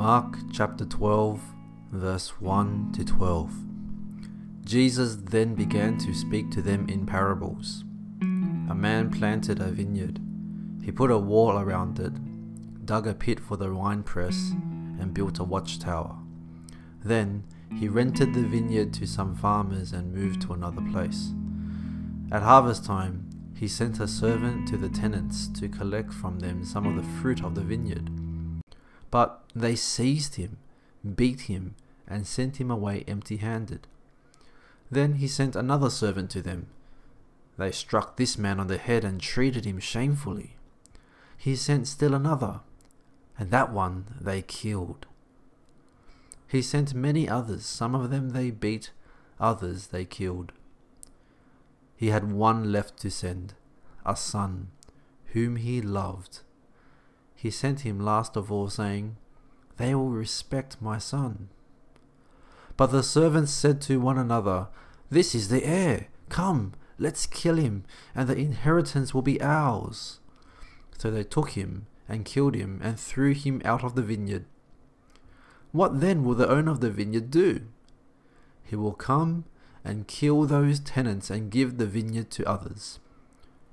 Mark chapter 12, verse 1 to 12. Jesus then began to speak to them in parables. A man planted a vineyard. He put a wall around it, dug a pit for the winepress, and built a watchtower. Then he rented the vineyard to some farmers and moved to another place. At harvest time, he sent a servant to the tenants to collect from them some of the fruit of the vineyard. But they seized him, beat him, and sent him away empty handed. Then he sent another servant to them. They struck this man on the head and treated him shamefully. He sent still another, and that one they killed. He sent many others, some of them they beat, others they killed. He had one left to send, a son, whom he loved. He sent him last of all, saying, They will respect my son. But the servants said to one another, This is the heir. Come, let's kill him, and the inheritance will be ours. So they took him and killed him and threw him out of the vineyard. What then will the owner of the vineyard do? He will come and kill those tenants and give the vineyard to others.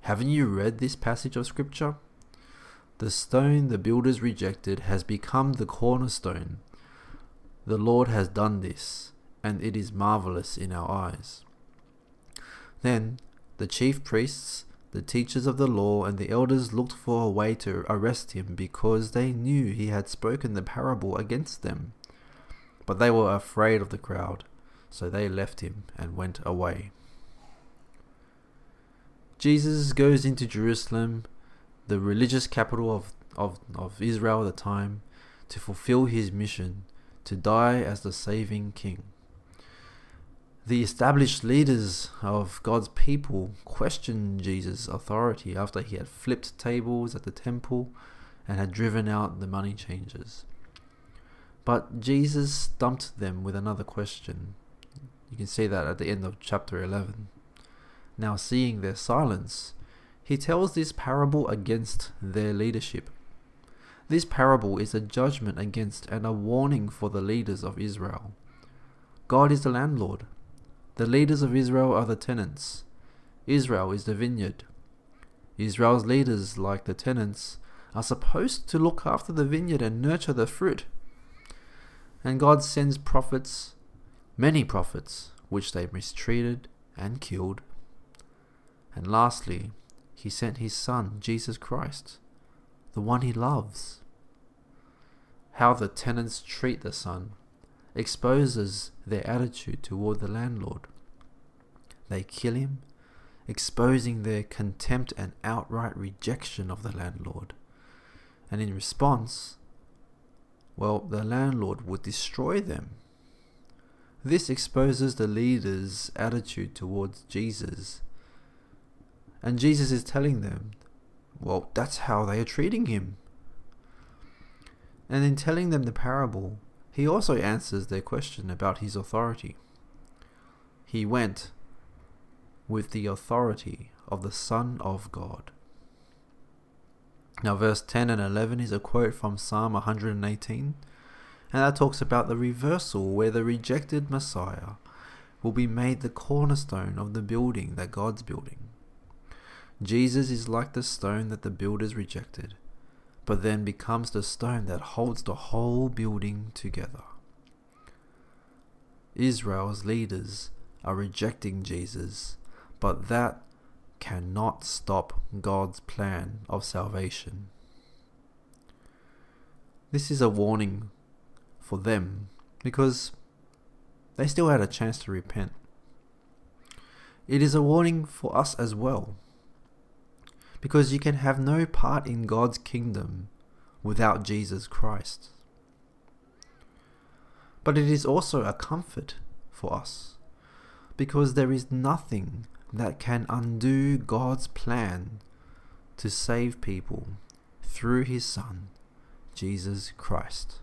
Haven't you read this passage of Scripture? The stone the builders rejected has become the cornerstone. The Lord has done this, and it is marvelous in our eyes. Then the chief priests, the teachers of the law, and the elders looked for a way to arrest him because they knew he had spoken the parable against them. But they were afraid of the crowd so they left him and went away. Jesus goes into Jerusalem, the religious capital of, of, of Israel at the time, to fulfill his mission to die as the saving king. The established leaders of God's people questioned Jesus' authority after he had flipped tables at the temple and had driven out the money changers. But Jesus stumped them with another question you can see that at the end of chapter 11. Now, seeing their silence, he tells this parable against their leadership. This parable is a judgment against and a warning for the leaders of Israel. God is the landlord. The leaders of Israel are the tenants. Israel is the vineyard. Israel's leaders, like the tenants, are supposed to look after the vineyard and nurture the fruit. And God sends prophets many prophets, which they mistreated and killed. And lastly, he sent his Son, Jesus Christ, the one he loves. How the tenants treat the Son exposes their attitude toward the landlord. They kill him, exposing their contempt and outright rejection of the landlord. And in response, well, the landlord would destroy them this exposes the leader's attitude towards Jesus. And Jesus is telling them, well, that's how they are treating him. And in telling them the parable, he also answers their question about his authority. He went with the authority of the Son of God. Now, verse 10 and 11 is a quote from Psalm 118 and that talks about the reversal where the rejected Messiah will be made the cornerstone of the building that God's building. Jesus is like the stone that the builders rejected, but then becomes the stone that holds the whole building together. Israel's leaders are rejecting Jesus, but that cannot stop God's plan of salvation. This is a warning for them because they still had a chance to repent. It is a warning for us as well because you can have no part in God's kingdom without Jesus Christ. But it is also a comfort for us because there is nothing that can undo God's plan to save people through his Son, Jesus Christ.